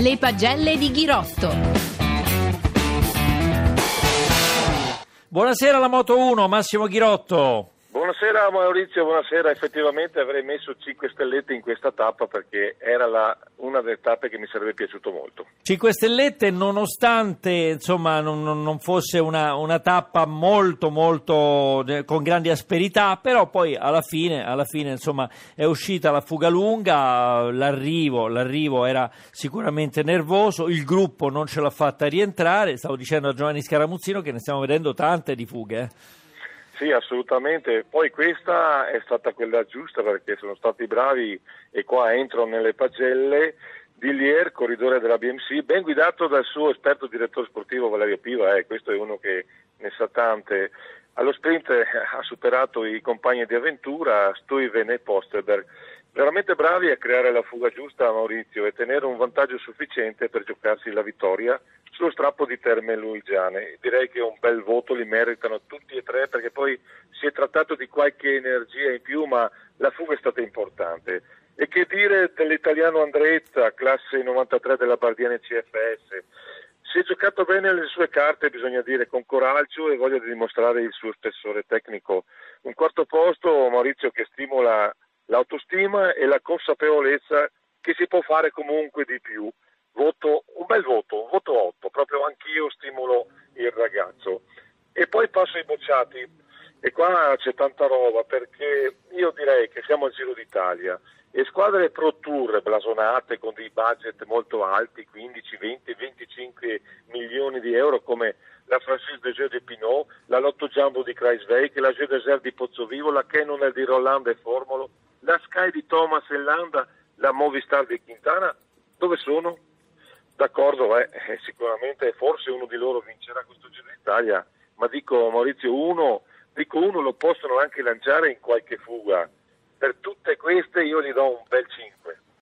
Le pagelle di Ghirotto. Buonasera la Moto 1, Massimo Ghirotto. Buonasera Maurizio, buonasera. Effettivamente avrei messo 5 stellette in questa tappa perché era la, una delle tappe che mi sarebbe piaciuto molto. 5 stellette nonostante insomma, non, non fosse una, una, tappa molto molto eh, con grandi asperità, però poi alla fine, alla fine insomma, è uscita la fuga lunga, l'arrivo, l'arrivo era sicuramente nervoso, il gruppo non ce l'ha fatta rientrare, stavo dicendo a Giovanni Scaramuzzino che ne stiamo vedendo tante di fughe. Eh. Sì, assolutamente. Poi questa è stata quella giusta perché sono stati bravi e qua entro nelle pagelle. Dillier, corridore della BMC, ben guidato dal suo esperto direttore sportivo Valerio Piva, eh, questo è uno che ne sa tante. Allo sprint ha superato i compagni di avventura, Stuyven e Posterberg veramente bravi a creare la fuga giusta Maurizio e tenere un vantaggio sufficiente per giocarsi la vittoria sullo strappo di Terme Luigiane. Direi che un bel voto li meritano tutti e tre perché poi si è trattato di qualche energia in più ma la fuga è stata importante. E che dire dell'italiano Andretta, classe 93 della Bardiana CFS? Si è giocato bene le sue carte, bisogna dire, con coraggio e voglia di dimostrare il suo spessore tecnico. Un quarto posto, Maurizio, che stimola l'autostima e la consapevolezza che si può fare comunque di più. Voto, un bel voto, un voto 8, proprio anch'io stimolo il ragazzo. E poi passo ai bocciati. E qua c'è tanta roba perché io direi che siamo al Giro d'Italia e squadre pro tour blasonate con dei budget molto alti, 15, 20, 25 milioni di euro come la Francis de Jeu de Pinot, la Lotto Jumbo di Kreiswijk, la Jeu Desert di Pozzovivo, la Canon di Rolanda e Formolo, la Sky di Thomas e Landa, la Movistar di Quintana, dove sono? D'accordo, eh, sicuramente forse uno di loro vincerà questo Giro d'Italia, ma dico Maurizio, uno, dico uno lo possono anche lanciare in qualche fuga. Per tutte queste io gli do un bel 5.